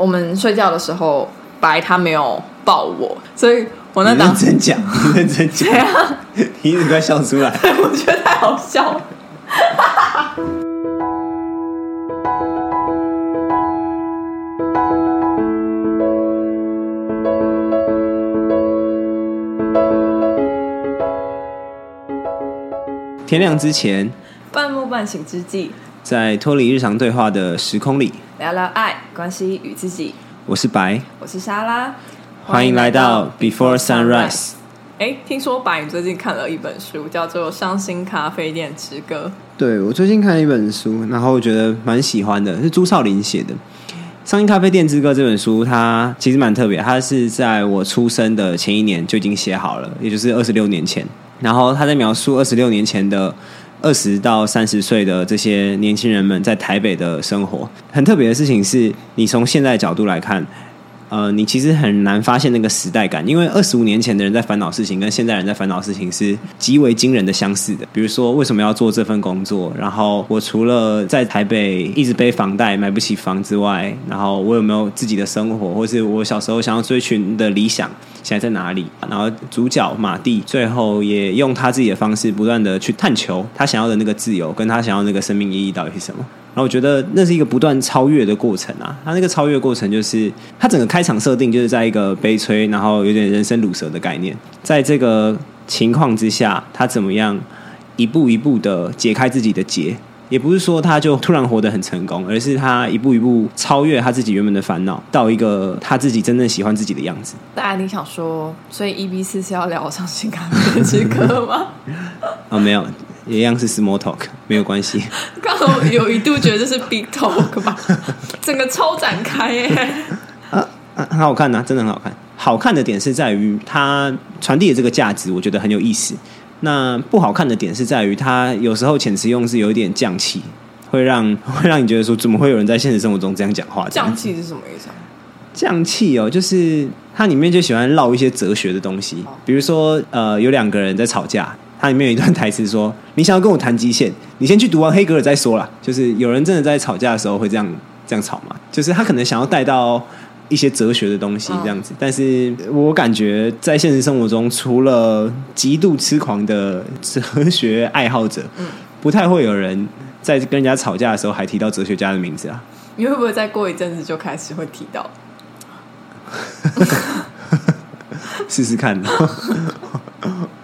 我们睡觉的时候，白他没有抱我，所以我那你当认真讲，认真讲你一直快笑出来。我觉得太好笑了。天亮之前，半梦半醒之际，在脱离日常对话的时空里，聊聊爱、关系与自己。我是白，我是莎拉，欢迎来到 Before Sunrise。哎，听说白你最近看了一本书，叫做《伤心咖啡店之歌对我最近看了一本书，然后我觉得蛮喜欢的，是朱少林写的《伤心咖啡店之歌》这本书，它其实蛮特别，它是在我出生的前一年就已经写好了，也就是二十六年前。然后他在描述二十六年前的二十到三十岁的这些年轻人们在台北的生活。很特别的事情是，你从现在角度来看，呃，你其实很难发现那个时代感，因为二十五年前的人在烦恼事情，跟现在人在烦恼事情是极为惊人的相似的。比如说，为什么要做这份工作？然后我除了在台北一直背房贷买不起房之外，然后我有没有自己的生活，或是我小时候想要追寻的理想现在在哪里？然后主角马蒂最后也用他自己的方式，不断的去探求他想要的那个自由，跟他想要那个生命意义到底是什么。然后我觉得那是一个不断超越的过程啊，他那个超越过程就是他整个开场设定就是在一个悲催，然后有点人生乳蛇的概念，在这个情况之下，他怎么样一步一步的解开自己的结。也不是说他就突然活得很成功，而是他一步一步超越他自己原本的烦恼，到一个他自己真正喜欢自己的样子。》。大家你想说，所以 E B 四是要聊《伤心咖啡店之歌》吗？啊、没有，一样是 small talk，没有关系。刚好有一度觉得这是 Big Talk 吧，整个超展开耶。啊，很好看呐、真的很好看。好看的点是在于它传递的这个价值，我觉得很有意思。那不好看的点是在于它有时候遣词用字有一点降气，会让 会让你觉得说，怎么会有人在现实生活中这样讲话？降气是什么意思啊？降气哦，就是它里面就喜欢唠一些哲学的东西，比如说呃，有两个人在吵架，它里面有一段台词说：“你想要跟我谈极限，你先去读完黑格尔再说啦。”就是有人真的在吵架的时候会这样这样吵嘛？就是他可能想要带到一些哲学的东西这样子，但是我感觉在现实生活中，除了极度痴狂的哲学爱好者，不太会有人在跟人家吵架的时候还提到哲学家的名字啊。你会不会再过一阵子就开始会提到？试试看。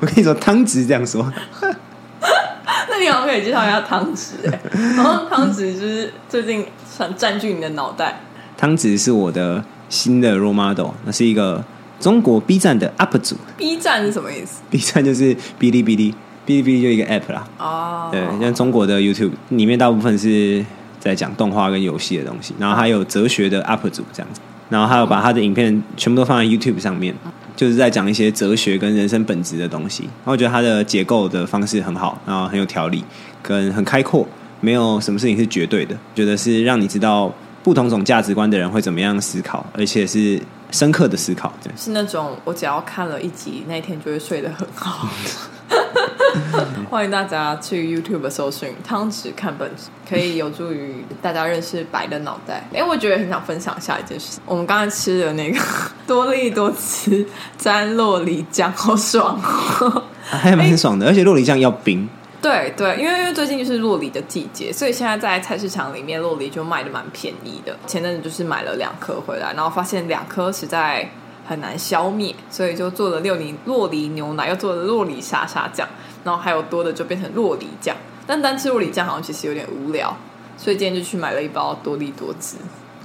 我跟你说，汤匙这样说，那你好像可以介绍一下汤匙哎，然后汤匙就是最近想占据你的脑袋。汤匙是我的新的 role model，那是一个中国 B 站的 UP 主。B 站是什么意思？B 站就是哔哩哔哩，哔哩哔哩就一个 app 啦。哦，对，像中国的 YouTube 里面大部分是在讲动画跟游戏的东西，然后还有哲学的 UP 主这样子，然后还有把他的影片全部都放在 YouTube 上面，就是在讲一些哲学跟人生本质的东西。然后我觉得他的结构的方式很好，然后很有条理，跟很开阔，没有什么事情是绝对的，觉得是让你知道不同种价值观的人会怎么样思考，而且是深刻的思考。是那种我只要看了一集，那一天就会睡得很好。欢迎大家去 YouTube 搜寻“汤匙看本质”，可以有助于大家认识白的脑袋。哎，我觉得很想分享一下一件事，我们刚才吃的那个 多利多吃沾洛梨酱，好爽哦！还蛮爽的，而且洛梨酱要冰，对对，因为因为最近就是洛梨的季节，所以现在在菜市场里面洛梨就卖的蛮便宜的。前阵子就是买了两颗回来，然后发现两颗实在很难消灭，所以就做了六梨洛梨牛奶，又做了洛梨沙沙酱，然后还有多的就变成洛梨酱。但单吃洛梨酱好像其实有点无聊，所以今天就去买了一包多利多汁。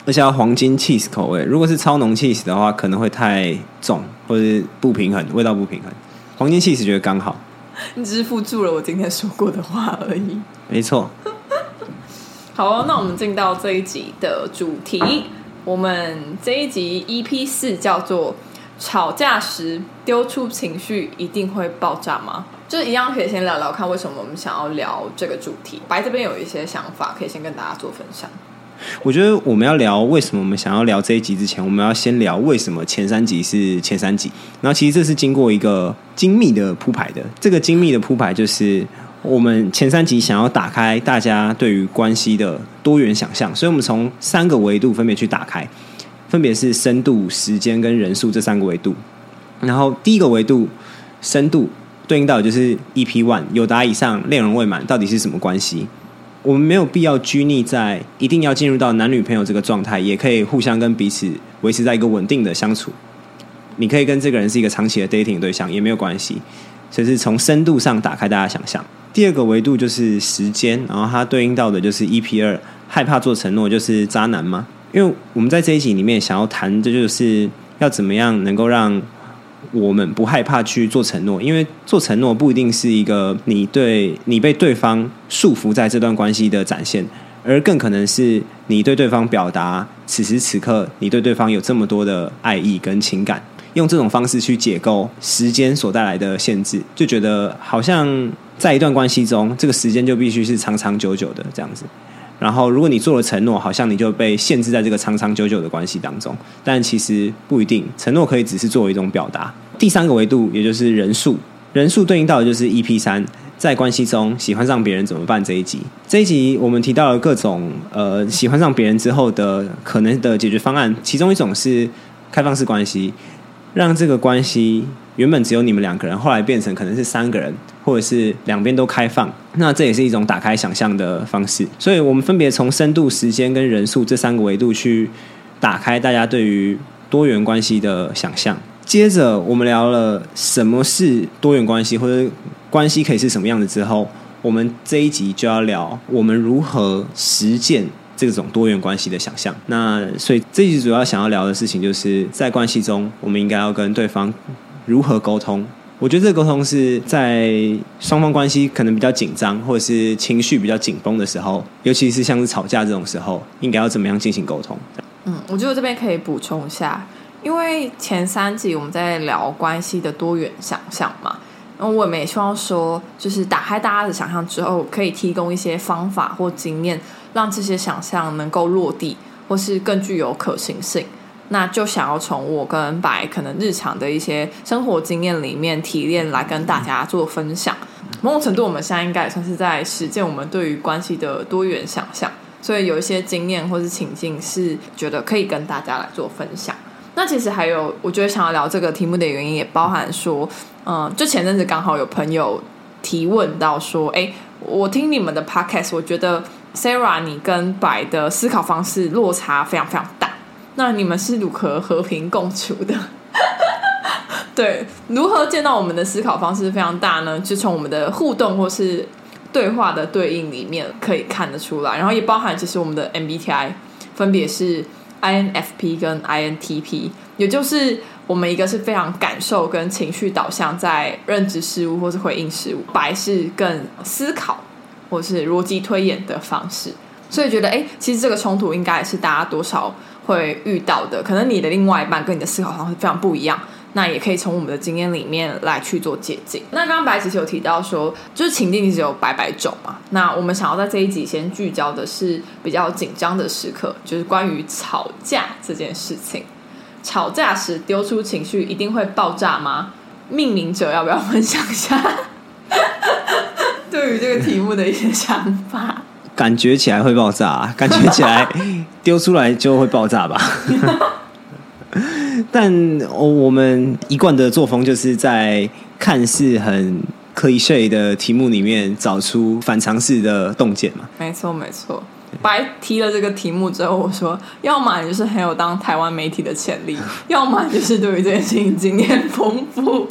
而且要黄金 cheese 口味。如果是超浓 cheese 的话，可能会太重，或者是不平衡，味道不平衡。黄金 cheese 觉得刚好，你只是附注了我今天说过的话而已。没错。好、哦，那我们进到这一集的主题。我们这一集 EP 四叫做“吵架时丢出情绪一定会爆炸吗？”就是一样可以先聊聊看为什么我们想要聊这个主题。白这边有一些想法，可以先跟大家做分享。我觉得我们要聊为什么我们想要聊这一集之前，我们要先聊为什么前三集是前三集。然后其实这是经过一个精密的铺排的。这个精密的铺排就是我们前三集想要打开大家对于关系的多元想象，所以我们从三个维度分别去打开。分别是深度、时间跟人数这三个维度。然后第一个维度深度对应到的就是 EP one 有答以上，内容未满，到底是什么关系？我们没有必要拘泥在一定要进入到男女朋友这个状态，也可以互相跟彼此维持在一个稳定的相处。你可以跟这个人是一个长期的 dating 对象，也没有关系。所以是从深度上打开大家想象。第二个维度就是时间，然后它对应到的就是 EP 二，害怕做承诺就是渣男吗？因为我们在这一集里面想要谈，这就是要怎么样能够让。我们不害怕去做承诺，因为做承诺不一定是一个你对你被对方束缚在这段关系的展现，而更可能是你对对方表达此时此刻你对对方有这么多的爱意跟情感，用这种方式去解构时间所带来的限制，就觉得好像在一段关系中，这个时间就必须是长长久久的这样子。然后，如果你做了承诺，好像你就被限制在这个长长久久的关系当中。但其实不一定，承诺可以只是作为一种表达。第三个维度，也就是人数，人数对应到的就是 EP 三，在关系中喜欢上别人怎么办这一集。这一集我们提到了各种呃喜欢上别人之后的可能的解决方案，其中一种是开放式关系，让这个关系。原本只有你们两个人，后来变成可能是三个人，或者是两边都开放。那这也是一种打开想象的方式。所以我们分别从深度、时间跟人数这三个维度去打开大家对于多元关系的想象。接着我们聊了什么是多元关系，或者关系可以是什么样的之后，我们这一集就要聊我们如何实践这种多元关系的想象。那所以这一集主要想要聊的事情，就是在关系中，我们应该要跟对方。如何沟通？我觉得这个沟通是在双方关系可能比较紧张，或者是情绪比较紧绷的时候，尤其是像是吵架这种时候，应该要怎么样进行沟通？嗯，我觉得这边可以补充一下，因为前三集我们在聊关系的多元想象嘛，那我们也希望说，就是打开大家的想象之后，可以提供一些方法或经验，让这些想象能够落地，或是更具有可行性。那就想要从我跟白可能日常的一些生活经验里面提炼来跟大家做分享。某种程度，我们现在应该也算是在实践我们对于关系的多元想象，所以有一些经验或是情境是觉得可以跟大家来做分享。那其实还有，我觉得想要聊这个题目的原因也包含说，嗯，就前阵子刚好有朋友提问到说，哎，我听你们的 podcast，我觉得 Sarah 你跟白的思考方式落差非常非常。那你们是如何和平共处的？对，如何见到我们的思考方式非常大呢？就从我们的互动或是对话的对应里面可以看得出来，然后也包含其实我们的 MBTI 分别是 INFP 跟 INTP，也就是我们一个是非常感受跟情绪导向在认知事物或是回应事物，白是更思考或是逻辑推演的方式，所以觉得哎，其实这个冲突应该是大家多少。会遇到的，可能你的另外一半跟你的思考方式非常不一样，那也可以从我们的经验里面来去做借鉴。那刚刚白其实有提到说，就是情境只有百百种嘛。那我们想要在这一集先聚焦的是比较紧张的时刻，就是关于吵架这件事情。吵架时丢出情绪一定会爆炸吗？命名者要不要分享一下 对于这个题目的一些想法？感觉起来会爆炸，感觉起来丢出来就会爆炸吧。但我们一贯的作风就是在看似很 cliche 的题目里面找出反常识的洞见嘛。没错，没错。白提了这个题目之后，我说，要么就是很有当台湾媒体的潜力，要么就是对于这件事情经验丰富。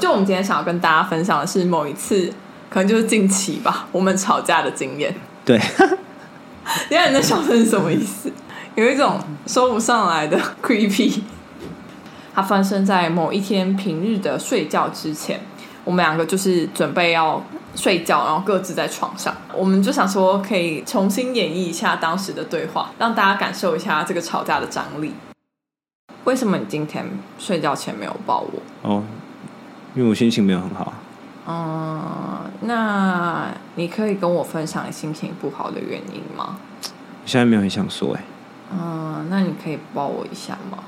就我们今天想要跟大家分享的是某一次，可能就是近期吧，我们吵架的经验。对，你看你的笑声是什么意思？有一种说不上来的 creepy。它发生在某一天平日的睡觉之前，我们两个就是准备要睡觉，然后各自在床上，我们就想说可以重新演绎一下当时的对话，让大家感受一下这个吵架的张力。为什么你今天睡觉前没有抱我？哦，因为我心情没有很好。嗯，那你可以跟我分享你心情不好的原因吗？现在没有很想说，哎。嗯，那你可以抱我一下吗？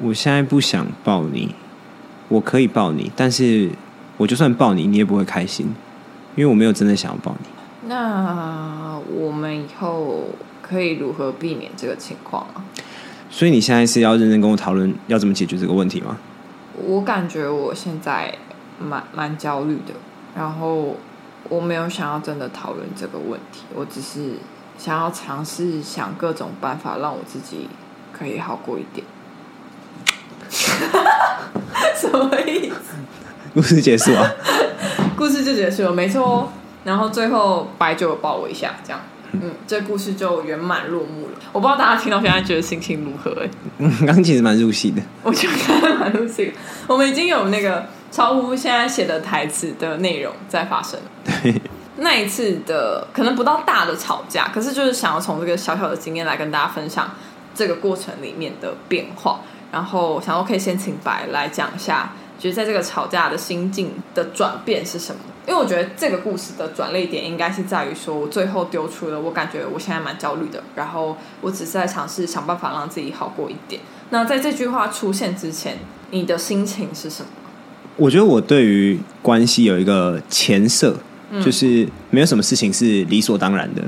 我现在不想抱你，我可以抱你，但是我就算抱你，你也不会开心，因为我没有真的想要抱你。那我们以后可以如何避免这个情况啊？所以你现在是要认真跟我讨论要怎么解决这个问题吗？我感觉我现在蛮蛮焦虑的，然后我没有想要真的讨论这个问题，我只是想要尝试想各种办法让我自己可以好过一点。什么意思？故事结束啊？故事就结束了，没错哦。然后最后白酒抱我一下，这样，嗯，这故事就圆满落幕了。我不知道大家听到现在觉得心情如何、欸？嗯，刚刚其实蛮入戏的。我觉得蛮入戏的。我们已经有那个超乎现在写的台词的内容在发生。那一次的可能不到大的吵架，可是就是想要从这个小小的经验来跟大家分享这个过程里面的变化。然后想说可以先请白来讲一下，就是在这个吵架的心境的转变是什么？因为我觉得这个故事的转捩点应该是在于说，我最后丢出了我感觉我现在蛮焦虑的，然后我只是在尝试想办法让自己好过一点。那在这句话出现之前，你的心情是什么？我觉得我对于关系有一个前设，就是没有什么事情是理所当然的。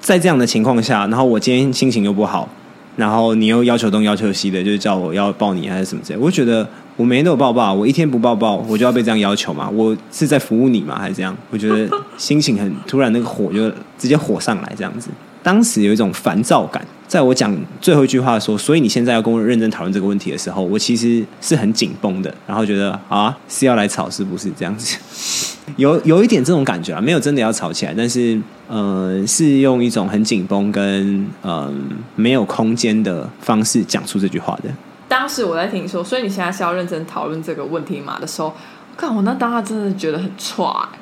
在这样的情况下，然后我今天心情又不好，然后你又要求东要求西的，就是叫我要抱你还是什么之类，我就觉得我每天都有抱抱，我一天不抱抱，我就要被这样要求嘛？我是在服务你吗？还是这样？我觉得心情很 突然，那个火就直接火上来，这样子。当时有一种烦躁感，在我讲最后一句话的时候，所以你现在要跟我认真讨论这个问题的时候，我其实是很紧绷的，然后觉得啊是要来吵是不是这样子？有有一点这种感觉啊，没有真的要吵起来，但是呃是用一种很紧绷跟嗯、没有空间的方式讲出这句话的。当时我在听说，所以你现在是要认真讨论这个问题嘛的时候，看我那当下真的觉得很差、欸，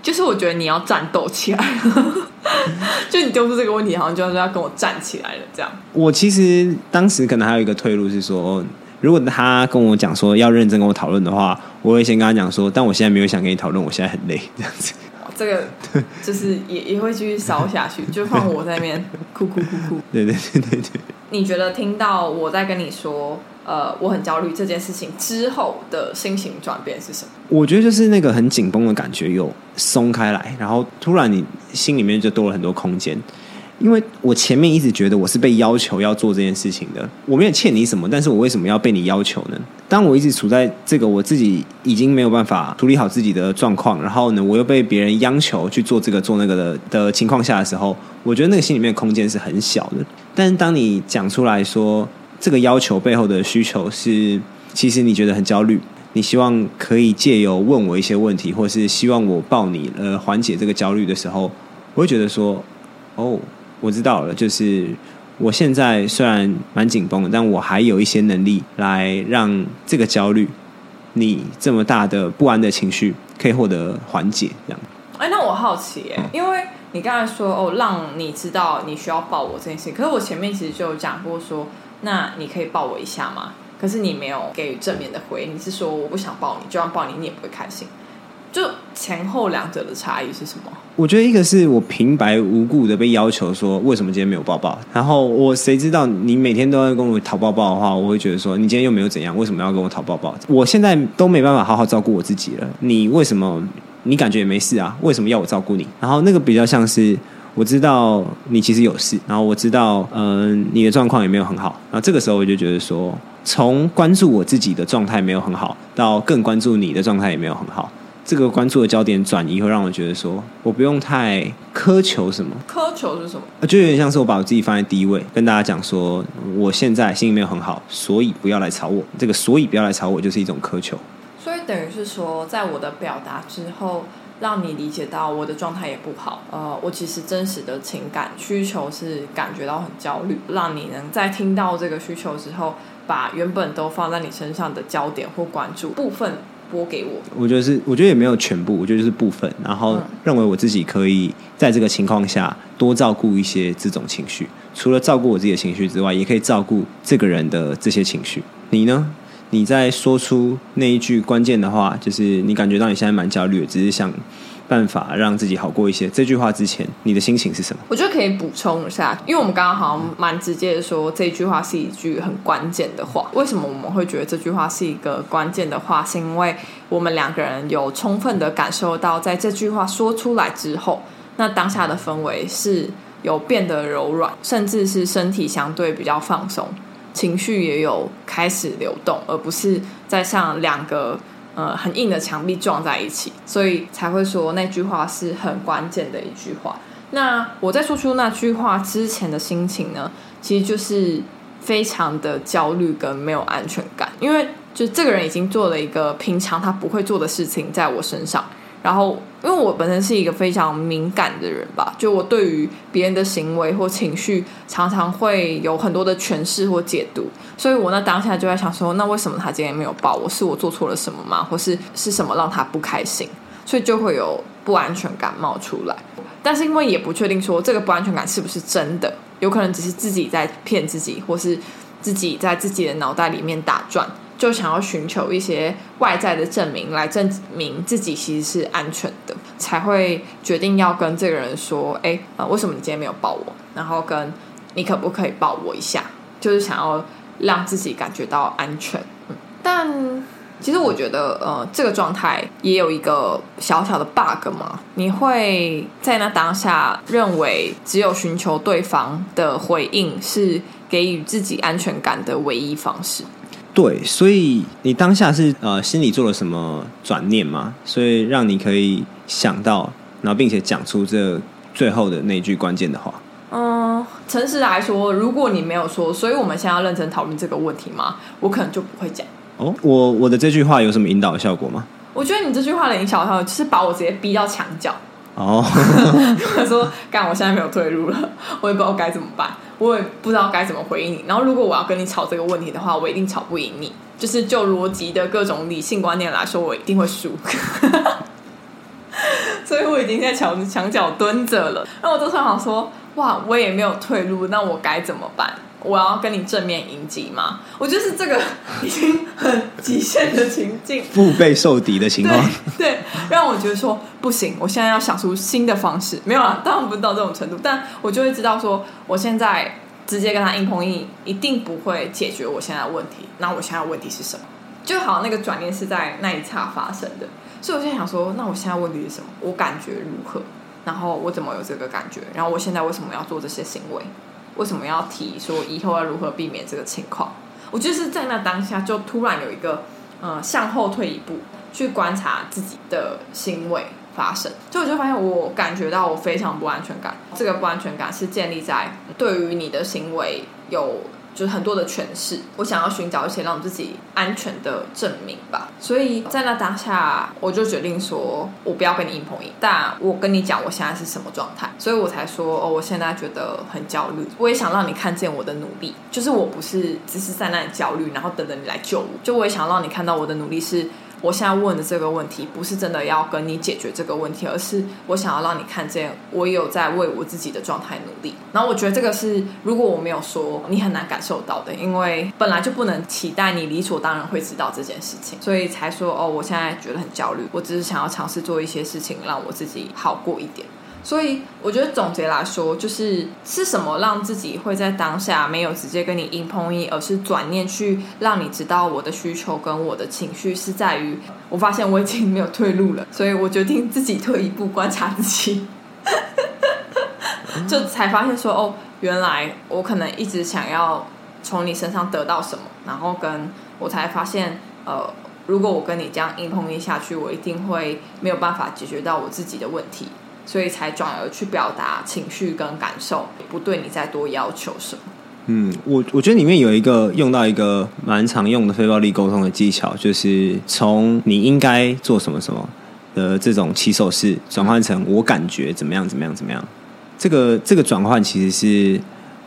就是我觉得你要战斗起来了，就你丢出这个问题，好像就是要跟我站起来了这样。我其实当时可能还有一个退路是说，如果他跟我讲说要认真跟我讨论的话，我会先跟他讲说，但我现在没有想跟你讨论，我现在很累，这样子。这个就是 也也会继续烧下去，就放我在那边哭哭哭哭。对对对对对。你觉得听到我在跟你说，呃，我很焦虑这件事情之后的心情转变是什么？我觉得就是那个很紧绷的感觉有松开来，然后突然你心里面就多了很多空间。因为我前面一直觉得我是被要求要做这件事情的，我没有欠你什么，但是我为什么要被你要求呢？当我一直处在这个我自己已经没有办法处理好自己的状况，然后呢，我又被别人央求去做这个做那个的的情况下的时候，我觉得那个心里面空间是很小的。但是当你讲出来说这个要求背后的需求是，其实你觉得很焦虑，你希望可以借由问我一些问题，或是希望我抱你呃缓解这个焦虑的时候，我会觉得说，哦。我知道了，就是我现在虽然蛮紧绷的，但我还有一些能力来让这个焦虑、你这么大的不安的情绪可以获得缓解。这样，哎，那我好奇耶，因为你刚才说哦，让你知道你需要抱我这件事情，可是我前面其实就有讲过说，那你可以抱我一下吗？可是你没有给予正面的回应，你是说我不想抱你，就算抱你，你也不会开心。就前后两者的差异是什么？我觉得一个是我平白无故的被要求说为什么今天没有抱抱，然后我谁知道你每天都要跟我讨抱抱的话，我会觉得说你今天又没有怎样，为什么要跟我讨抱抱？我现在都没办法好好照顾我自己了，你为什么你感觉也没事啊？为什么要我照顾你？然后那个比较像是我知道你其实有事，然后我知道嗯你的状况也没有很好，然后这个时候我就觉得说，从关注我自己的状态没有很好，到更关注你的状态也没有很好。这个关注的焦点转移，会让我觉得说，我不用太苛求什么。苛求是什么？就有点像是我把我自己放在第一位，跟大家讲说，我现在心里没有很好，所以不要来吵我。这个所以不要来吵我，就是一种苛求。所以等于是说，在我的表达之后，让你理解到我的状态也不好。呃，我其实真实的情感需求是感觉到很焦虑，让你能在听到这个需求之后，把原本都放在你身上的焦点或关注部分。拨给我，我觉得是，我觉得也没有全部，我觉得就是部分，然后认为我自己可以在这个情况下多照顾一些这种情绪，除了照顾我自己的情绪之外，也可以照顾这个人的这些情绪。你呢？你在说出那一句关键的话，就是你感觉到你现在蛮焦虑的，只是想。办法让自己好过一些。这句话之前，你的心情是什么？我觉得可以补充一下，因为我们刚刚好像蛮直接的说，这句话是一句很关键的话。为什么我们会觉得这句话是一个关键的话？是因为我们两个人有充分的感受到，在这句话说出来之后，那当下的氛围是有变得柔软，甚至是身体相对比较放松。情绪也有开始流动，而不是在像两个呃很硬的墙壁撞在一起，所以才会说那句话是很关键的一句话。那我在说出那句话之前的心情呢，其实就是非常的焦虑跟没有安全感，因为就这个人已经做了一个平常他不会做的事情在我身上。然后，因为我本身是一个非常敏感的人吧，就我对于别人的行为或情绪，常常会有很多的诠释或解读，所以我那当下就在想说，那为什么他今天没有抱我？是我做错了什么吗？或是是什么让他不开心？所以就会有不安全感冒出来。但是因为也不确定说这个不安全感是不是真的，有可能只是自己在骗自己，或是自己在自己的脑袋里面打转。就想要寻求一些外在的证明来证明自己其实是安全的，才会决定要跟这个人说：“哎，啊，为什么你今天没有抱我？然后跟你可不可以抱我一下？就是想要让自己感觉到安全。”嗯但其实我觉得，呃，这个状态也有一个小小的 bug 嘛。你会在那当下认为，只有寻求对方的回应是给予自己安全感的唯一方式。对，所以你当下是呃心里做了什么转念吗？所以让你可以想到，然后并且讲出这最后的那句关键的话。嗯，诚实来说，如果你没有说，所以我们现在要认真讨论这个问题吗？我可能就不会讲。哦，我我的这句话有什么引导的效果吗？我觉得你这句话的引导效果就是把我直接逼到墙角。哦，他说：“干，我现在没有退路了，我也不知道该怎么办，我也不知道该怎么回应你。然后，如果我要跟你吵这个问题的话，我一定吵不赢你。就是就逻辑的各种理性观念来说，我一定会输。所以我已经在墙墙角蹲着了。那我就想说，哇，我也没有退路，那我该怎么办？”我要跟你正面迎击吗？我就是这个 已经很极限的情境，腹背受敌的情况，对，让我觉得说不行，我现在要想出新的方式。没有啦，当然不是到这种程度，但我就会知道说，我现在直接跟他硬碰硬，一定不会解决我现在的问题。那我现在问题是什么？就好像，那个转念是在那一刹发生的，所以我就想说，那我现在问题是什么？我感觉如何？然后我怎么有这个感觉？然后我现在为什么要做这些行为？为什么要提说以后要如何避免这个情况？我就是在那当下就突然有一个呃向后退一步去观察自己的行为发生，就我就发现我感觉到我非常不安全感。这个不安全感是建立在对于你的行为有。就是很多的诠释，我想要寻找一些让自己安全的证明吧。所以在那当下，我就决定说，我不要跟你硬碰硬，但我跟你讲我现在是什么状态，所以我才说哦，我现在觉得很焦虑。我也想让你看见我的努力，就是我不是只是在那里焦虑，然后等着你来救我。就我也想让你看到我的努力是。我现在问的这个问题，不是真的要跟你解决这个问题，而是我想要让你看见我有在为我自己的状态努力。然后我觉得这个是，如果我没有说，你很难感受到的，因为本来就不能期待你理所当然会知道这件事情，所以才说哦，我现在觉得很焦虑，我只是想要尝试做一些事情，让我自己好过一点。所以我觉得总结来说，就是是什么让自己会在当下没有直接跟你硬碰硬，而是转念去让你知道我的需求跟我的情绪是在于，我发现我已经没有退路了，所以我决定自己退一步观察自己，就才发现说哦，原来我可能一直想要从你身上得到什么，然后跟我才发现，呃，如果我跟你这样硬碰硬下去，我一定会没有办法解决到我自己的问题。所以才转而去表达情绪跟感受，不对你再多要求什么。嗯，我我觉得里面有一个用到一个蛮常用的非暴力沟通的技巧，就是从你应该做什么什么的这种起手式，转换成我感觉怎么样怎么样怎么样。这个这个转换其实是。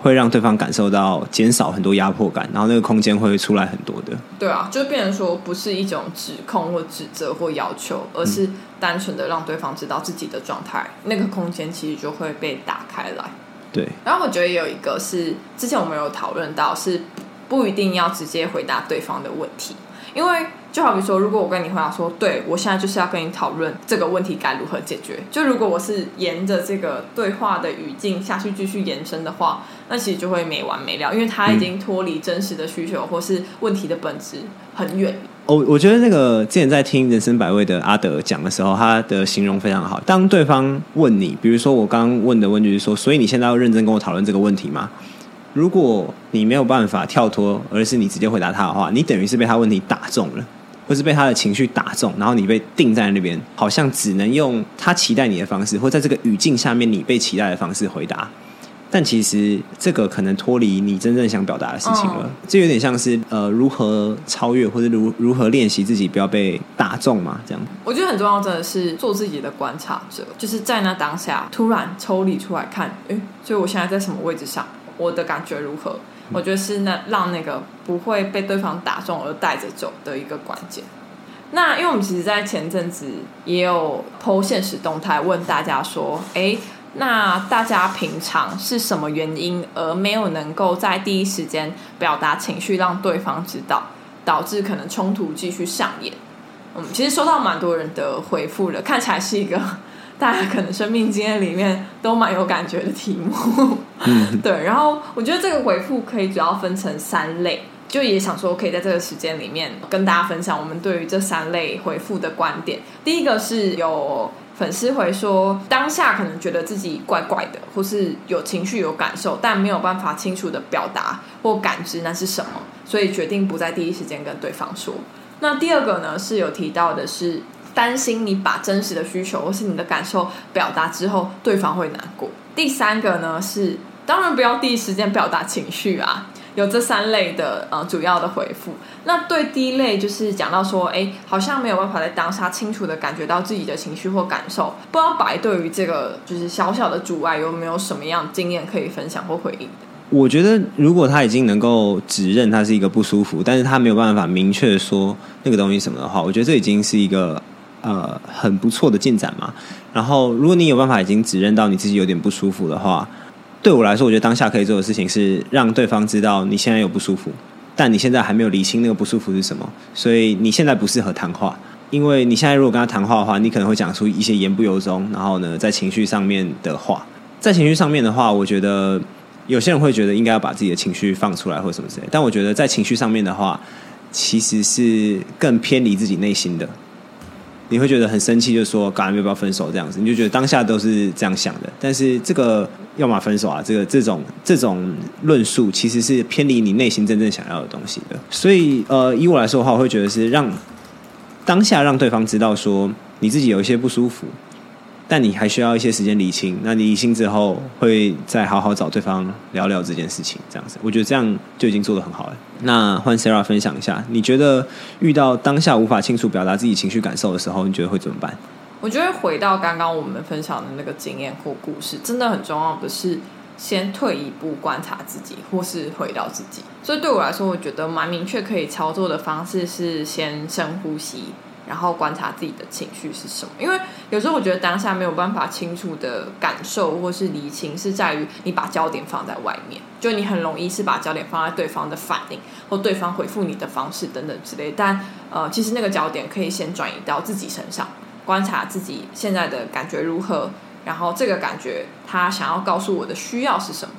会让对方感受到减少很多压迫感，然后那个空间会出来很多的。对啊，就变成说不是一种指控或指责或要求，而是单纯的让对方知道自己的状态，那个空间其实就会被打开来。对。然后我觉得有一个是之前我们有讨论到，是不一定要直接回答对方的问题，因为。就好比说，如果我跟你回答说，对我现在就是要跟你讨论这个问题该如何解决。就如果我是沿着这个对话的语境下去继续延伸的话，那其实就会没完没了，因为他已经脱离真实的需求或是问题的本质很远。哦，我觉得那个之前在听《人生百味》的阿德讲的时候，他的形容非常好。当对方问你，比如说我刚刚问的问题是说，所以你现在要认真跟我讨论这个问题吗？如果你没有办法跳脱，而是你直接回答他的话，你等于是被他问题打中了，或是被他的情绪打中，然后你被定在那边，好像只能用他期待你的方式，或在这个语境下面你被期待的方式回答。但其实这个可能脱离你真正想表达的事情了，这有点像是呃如何超越或者如如何练习自己不要被打中嘛？这样，我觉得很重要，真的是做自己的观察者，就是在那当下突然抽离出来看，哎，所以我现在在什么位置上，我的感觉如何？我觉得是那让那个不会被对方打中而带着走的一个关键。那因为我们其实，在前阵子也有剖现实动态问大家说，哎。那大家平常是什么原因而没有能够在第一时间表达情绪，让对方知道，导致可能冲突继续上演？嗯，其实收到蛮多人的回复了，看起来是一个大家可能生命经验里面都蛮有感觉的题目。嗯，对。然后我觉得这个回复可以主要分成三类，就也想说可以在这个时间里面跟大家分享我们对于这三类回复的观点。第一个是有。粉丝回说，当下可能觉得自己怪怪的，或是有情绪、有感受，但没有办法清楚的表达或感知那是什么，所以决定不在第一时间跟对方说。那第二个呢，是有提到的是担心你把真实的需求或是你的感受表达之后，对方会难过。第三个呢，是当然不要第一时间表达情绪啊。有这三类的呃主要的回复，那对第一类就是讲到说，哎，好像没有办法在当下清楚的感觉到自己的情绪或感受，不知道白对于这个就是小小的阻碍有没有什么样经验可以分享或回应？我觉得如果他已经能够指认他是一个不舒服，但是他没有办法明确说那个东西什么的话，我觉得这已经是一个呃很不错的进展嘛。然后如果你有办法已经指认到你自己有点不舒服的话。对我来说，我觉得当下可以做的事情是让对方知道你现在有不舒服，但你现在还没有理清那个不舒服是什么，所以你现在不适合谈话。因为你现在如果跟他谈话的话，你可能会讲出一些言不由衷，然后呢，在情绪上面的话，在情绪上面的话，我觉得有些人会觉得应该要把自己的情绪放出来或什么之类，但我觉得在情绪上面的话，其实是更偏离自己内心的。你会觉得很生气，就说“赶要不要分手”这样子，你就觉得当下都是这样想的。但是这个要么分手啊，这个这种这种论述其实是偏离你内心真正想要的东西的。所以，呃，以我来说的话，我会觉得是让当下让对方知道说你自己有一些不舒服。但你还需要一些时间理清，那你理清之后，会再好好找对方聊聊这件事情，这样子，我觉得这样就已经做的很好了。那换 Sarah 分享一下，你觉得遇到当下无法清楚表达自己情绪感受的时候，你觉得会怎么办？我觉得回到刚刚我们分享的那个经验或故事，真的很重要的是先退一步观察自己，或是回到自己。所以对我来说，我觉得蛮明确可以操作的方式是先深呼吸。然后观察自己的情绪是什么，因为有时候我觉得当下没有办法清楚的感受或是理清，是在于你把焦点放在外面，就你很容易是把焦点放在对方的反应或对方回复你的方式等等之类。但呃，其实那个焦点可以先转移到自己身上，观察自己现在的感觉如何，然后这个感觉他想要告诉我的需要是什么，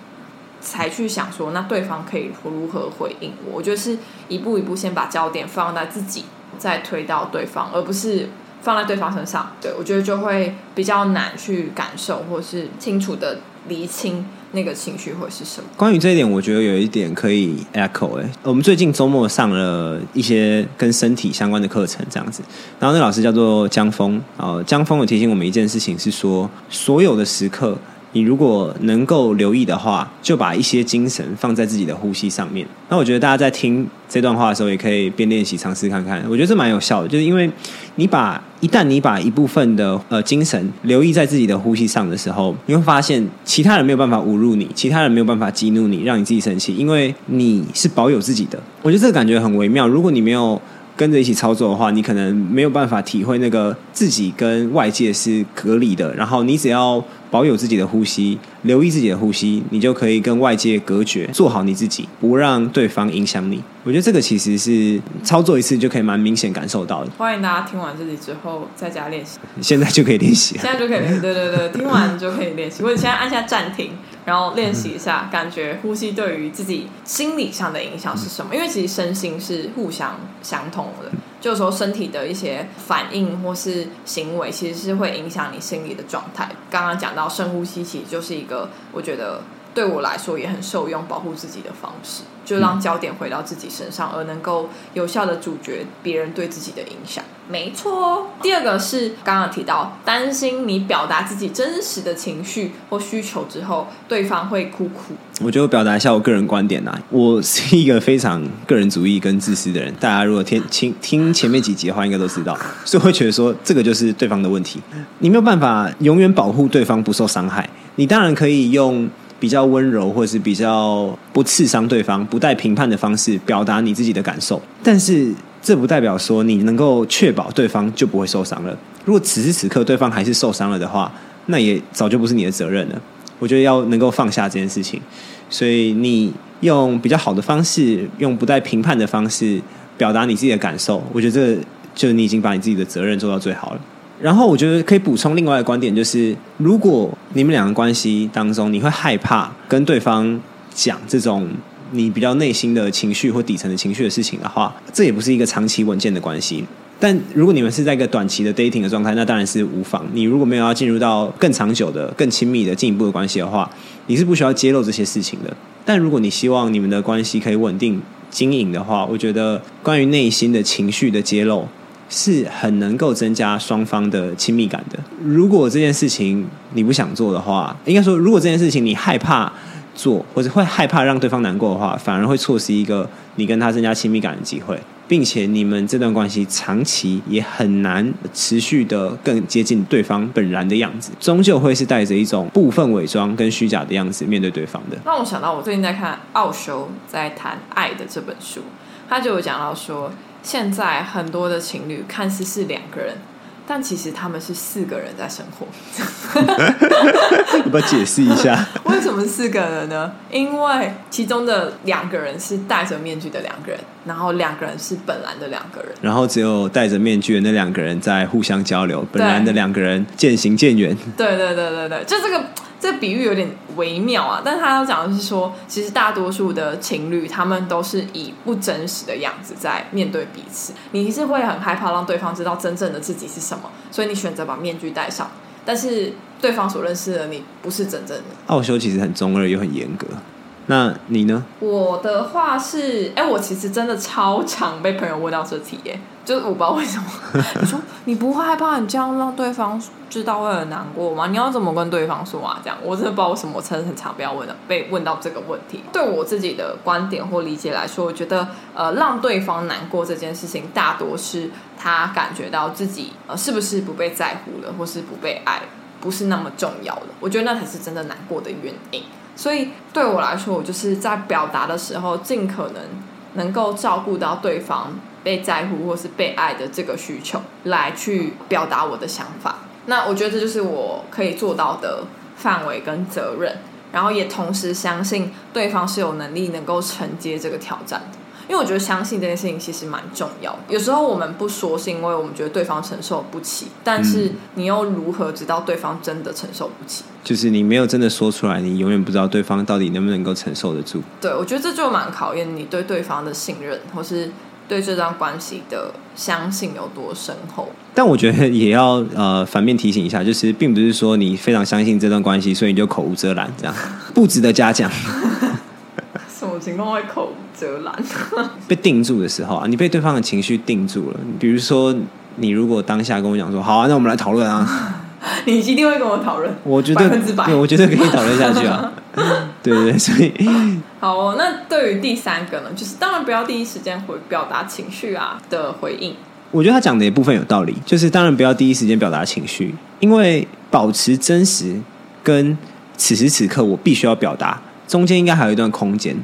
才去想说那对方可以如何回应我。我觉得是一步一步先把焦点放在自己。再推到对方，而不是放在对方身上。对我觉得就会比较难去感受，或是清楚的厘清那个情绪或是什么。关于这一点，我觉得有一点可以 echo 哎，我们最近周末上了一些跟身体相关的课程，这样子。然后那老师叫做江峰，啊，江峰有提醒我们一件事情，是说所有的时刻。你如果能够留意的话，就把一些精神放在自己的呼吸上面。那我觉得大家在听这段话的时候，也可以边练习尝试看看。我觉得这蛮有效的，就是因为你把一旦你把一部分的呃精神留意在自己的呼吸上的时候，你会发现其他人没有办法侮辱你，其他人没有办法激怒你，让你自己生气，因为你是保有自己的。我觉得这个感觉很微妙。如果你没有跟着一起操作的话，你可能没有办法体会那个自己跟外界是隔离的。然后你只要。保有自己的呼吸，留意自己的呼吸，你就可以跟外界隔绝，做好你自己，不让对方影响你。我觉得这个其实是操作一次就可以蛮明显感受到的。欢迎大家听完这里之后在家练习，现在就可以练习，现在就可以练习。对对对，听完就可以练习，或者现在按下暂停，然后练习一下，感觉呼吸对于自己心理上的影响是什么？因为其实身心是互相相通的。就是说，身体的一些反应或是行为，其实是会影响你心理的状态。刚刚讲到深呼吸，其实就是一个我觉得对我来说也很受用，保护自己的方式，就让焦点回到自己身上，而能够有效的阻绝别人对自己的影响。没错。第二个是刚刚提到，担心你表达自己真实的情绪或需求之后，对方会哭哭。我觉得表达一下我个人观点呐，我是一个非常个人主义跟自私的人。大家如果听听听前面几集的话，应该都知道，所以会觉得说这个就是对方的问题。你没有办法永远保护对方不受伤害，你当然可以用。比较温柔，或是比较不刺伤对方、不带评判的方式表达你自己的感受，但是这不代表说你能够确保对方就不会受伤了。如果此时此刻对方还是受伤了的话，那也早就不是你的责任了。我觉得要能够放下这件事情，所以你用比较好的方式，用不带评判的方式表达你自己的感受，我觉得这就你已经把你自己的责任做到最好了。然后我觉得可以补充另外的观点，就是如果你们两个关系当中，你会害怕跟对方讲这种你比较内心的情绪或底层的情绪的事情的话，这也不是一个长期稳健的关系。但如果你们是在一个短期的 dating 的状态，那当然是无妨。你如果没有要进入到更长久的、更亲密的进一步的关系的话，你是不需要揭露这些事情的。但如果你希望你们的关系可以稳定经营的话，我觉得关于内心的情绪的揭露。是很能够增加双方的亲密感的。如果这件事情你不想做的话，应该说，如果这件事情你害怕做，或者会害怕让对方难过的话，反而会错失一个你跟他增加亲密感的机会，并且你们这段关系长期也很难持续的更接近对方本然的样子，终究会是带着一种部分伪装跟虚假的样子面对对方的。让我想到，我最近在看奥修在谈爱的这本书，他就有讲到说。现在很多的情侣看似是两个人，但其实他们是四个人在生活。要不要解释一下？为什么四个人呢？因为其中的两个人是戴着面具的两个人，然后两个人是本来的两个人，然后只有戴着面具的那两个人在互相交流，本来的两个人渐行渐远。对对对对对，就这个。这比喻有点微妙啊，但他要讲的是说，其实大多数的情侣，他们都是以不真实的样子在面对彼此。你是会很害怕让对方知道真正的自己是什么，所以你选择把面具戴上。但是对方所认识的你不是真正的。奥修其实很中二又很严格。那你呢？我的话是，哎，我其实真的超常被朋友问到这题，耶，就是我不知道为什么。你说你不害怕你这样让对方知道会很难过吗？你要怎么跟对方说啊？这样我真的不知道为什么，我真的很常被问的，被问到这个问题。对我自己的观点或理解来说，我觉得呃，让对方难过这件事情，大多是他感觉到自己呃是不是不被在乎了，或是不被爱，不是那么重要的。我觉得那才是真的难过的原因。所以对我来说，我就是在表达的时候，尽可能能够照顾到对方被在乎或是被爱的这个需求，来去表达我的想法。那我觉得这就是我可以做到的范围跟责任，然后也同时相信对方是有能力能够承接这个挑战的。因为我觉得相信这件事情其实蛮重要。有时候我们不说，是因为我们觉得对方承受不起。但是你又如何知道对方真的承受不起？就是你没有真的说出来，你永远不知道对方到底能不能够承受得住。对，我觉得这就蛮考验你对对方的信任，或是对这段关系的相信有多深厚。但我觉得也要呃反面提醒一下，就是并不是说你非常相信这段关系，所以你就口无遮拦，这样不值得嘉奖。什么情况会口无遮拦？被定住的时候啊，你被对方的情绪定住了。比如说，你如果当下跟我讲说：“好啊，那我们来讨论啊。”你一定会跟我讨论。我觉得百分之百，我觉得可以讨论下去啊。对对对，所以 好哦。那对于第三个呢，就是当然不要第一时间回表达情绪啊的回应。我觉得他讲的一部分有道理，就是当然不要第一时间表达情绪，因为保持真实跟此时此刻我必须要表达。中间应该还有一段空间，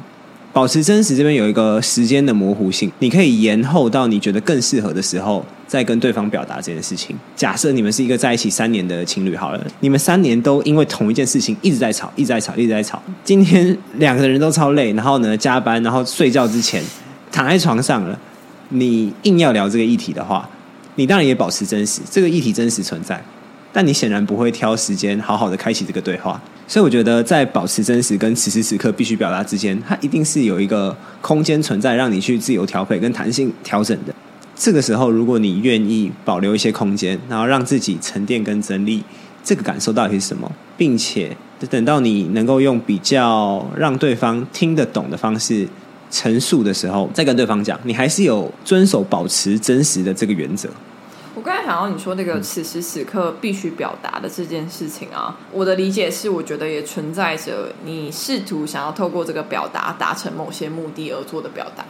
保持真实。这边有一个时间的模糊性，你可以延后到你觉得更适合的时候，在跟对方表达这件事情。假设你们是一个在一起三年的情侣，好了，你们三年都因为同一件事情一直在吵，一直在吵，一直在吵。今天两个人都超累，然后呢加班，然后睡觉之前躺在床上了，你硬要聊这个议题的话，你当然也保持真实，这个议题真实存在。但你显然不会挑时间好好的开启这个对话，所以我觉得在保持真实跟此时此刻必须表达之间，它一定是有一个空间存在，让你去自由调配跟弹性调整的。这个时候，如果你愿意保留一些空间，然后让自己沉淀跟整理这个感受到底是什么，并且等到你能够用比较让对方听得懂的方式陈述的时候，再跟对方讲，你还是有遵守保持真实的这个原则。我刚才想到你说那个此时此刻必须表达的这件事情啊，我的理解是，我觉得也存在着你试图想要透过这个表达达成某些目的而做的表达。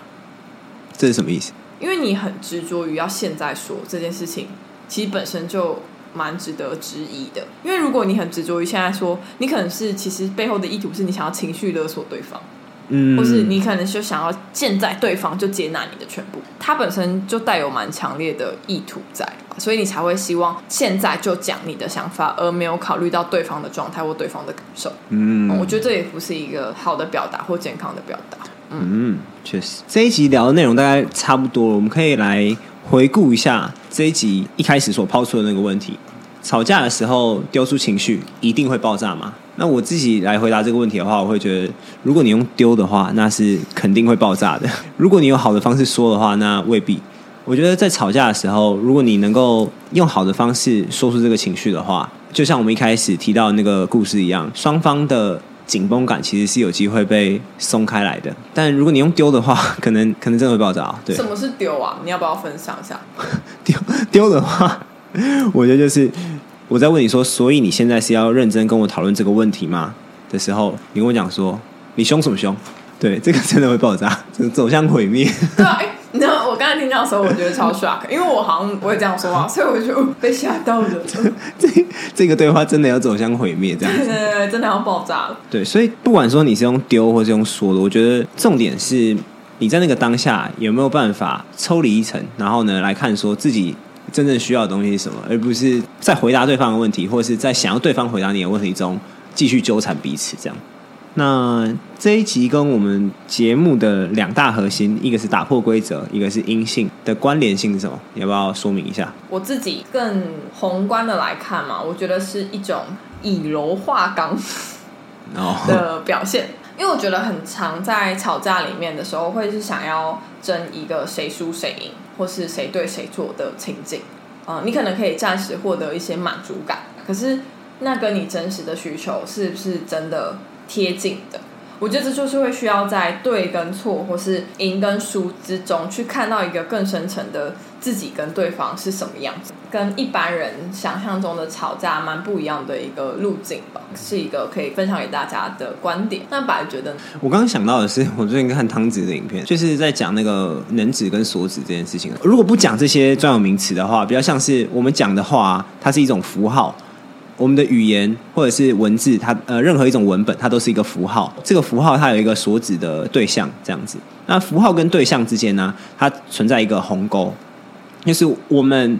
这是什么意思？因为你很执着于要现在说这件事情，其实本身就蛮值得质疑的。因为如果你很执着于现在说，你可能是其实背后的意图是你想要情绪勒索对方。嗯，或是你可能就想要现在对方就接纳你的全部，它本身就带有蛮强烈的意图在，所以你才会希望现在就讲你的想法，而没有考虑到对方的状态或对方的感受。嗯，我觉得这也不是一个好的表达或健康的表达。嗯，确实，这一集聊的内容大概差不多了，我们可以来回顾一下这一集一开始所抛出的那个问题：吵架的时候丢出情绪一定会爆炸吗？那我自己来回答这个问题的话，我会觉得，如果你用丢的话，那是肯定会爆炸的；如果你有好的方式说的话，那未必。我觉得在吵架的时候，如果你能够用好的方式说出这个情绪的话，就像我们一开始提到那个故事一样，双方的紧绷感其实是有机会被松开来的。但如果你用丢的话，可能可能真的会爆炸。对，什么是丢啊？你要不要分享一下？丢丢的话，我觉得就是我在问你说，所以你现在是要认真跟我讨论这个问题吗？的时候，你跟我讲说，你凶什么凶？对，这个真的会爆炸，走向毁灭。对啊，哎，那我刚才听到的时候，我觉得超 shock，因为我好像不会这样说话，所以我就被吓到了。这这个对话真的要走向毁灭，这样子，对对对，真的要爆炸了。对，所以不管说你是用丢或是用说的，我觉得重点是你在那个当下有没有办法抽离一层，然后呢来看说自己真正需要的东西是什么，而不是在回答对方的问题，或者是在想要对方回答你的问题中继续纠缠彼此这样。那这一集跟我们节目的两大核心，一个是打破规则，一个是阴性的关联性是什么？你要不要说明一下？我自己更宏观的来看嘛，我觉得是一种以柔化刚的表现。因为我觉得很常在吵架里面的时候，会是想要争一个谁输谁赢，或是谁对谁错的情景。啊，你可能可以暂时获得一些满足感，可是那跟你真实的需求是不是真的？贴近的，我觉得这就是会需要在对跟错，或是赢跟输之中，去看到一个更深层的自己跟对方是什么样子，跟一般人想象中的吵架蛮不一样的一个路径吧，是一个可以分享给大家的观点。那白觉得，我刚刚想到的是，我最近看汤子的影片，就是在讲那个能指跟所指这件事情。如果不讲这些专有名词的话，比较像是我们讲的话，它是一种符号。我们的语言或者是文字，它呃任何一种文本，它都是一个符号。这个符号它有一个所指的对象，这样子。那符号跟对象之间呢，它存在一个鸿沟，就是我们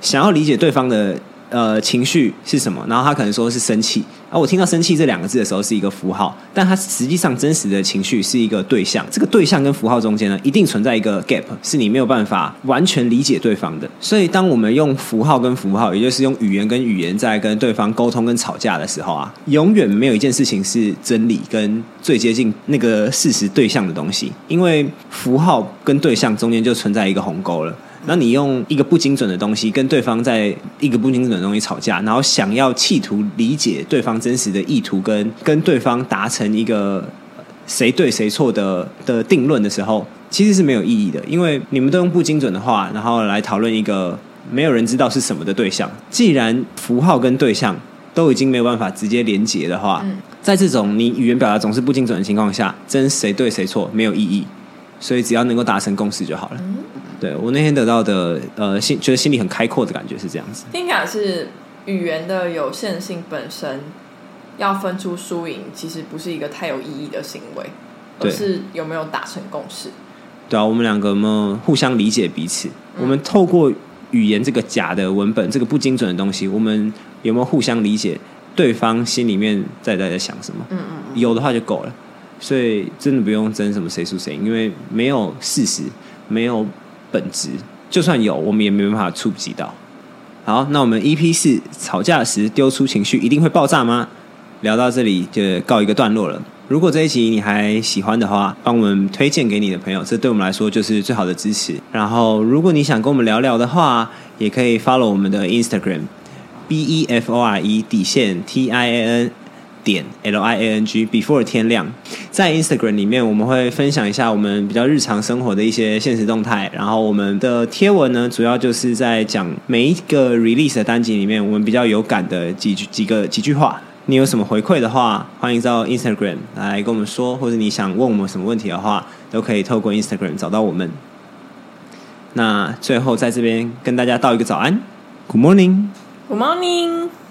想要理解对方的。呃，情绪是什么？然后他可能说是生气，而我听到“生气”这两个字的时候是一个符号，但它实际上真实的情绪是一个对象。这个对象跟符号中间呢，一定存在一个 gap，是你没有办法完全理解对方的。所以，当我们用符号跟符号，也就是用语言跟语言在跟对方沟通跟吵架的时候啊，永远没有一件事情是真理跟最接近那个事实对象的东西，因为符号跟对象中间就存在一个鸿沟了。那你用一个不精准的东西跟对方在一个不精准的东西吵架，然后想要企图理解对方真实的意图，跟跟对方达成一个谁对谁错的的定论的时候，其实是没有意义的，因为你们都用不精准的话，然后来讨论一个没有人知道是什么的对象。既然符号跟对象都已经没有办法直接连接的话，在这种你语言表达总是不精准的情况下，争谁对谁错没有意义。所以只要能够达成共识就好了。对我那天得到的呃心，觉得心里很开阔的感觉是这样子。听起来是语言的有限性本身要分出输赢，其实不是一个太有意义的行为，而是有没有达成共识。对啊，我们两个有没有互相理解彼此？我们透过语言这个假的文本，这个不精准的东西，我们有没有互相理解对方心里面在在在想什么？嗯嗯，有的话就够了。所以真的不用争什么谁输谁赢，因为没有事实，没有本质，就算有，我们也没办法触及到。好，那我们 EP 四吵架时丢出情绪一定会爆炸吗？聊到这里就告一个段落了。如果这一集你还喜欢的话，帮我们推荐给你的朋友，这对我们来说就是最好的支持。然后，如果你想跟我们聊聊的话，也可以 follow 我们的 Instagram B E F O R E 底线 T I A N。点 L I A N G before 天亮，在 Instagram 里面我们会分享一下我们比较日常生活的一些现实动态，然后我们的贴文呢，主要就是在讲每一个 release 的单集里面我们比较有感的几句几个几句话。你有什么回馈的话，欢迎到 Instagram 来跟我们说，或者你想问我们什么问题的话，都可以透过 Instagram 找到我们。那最后在这边跟大家道一个早安，Good morning。Good morning。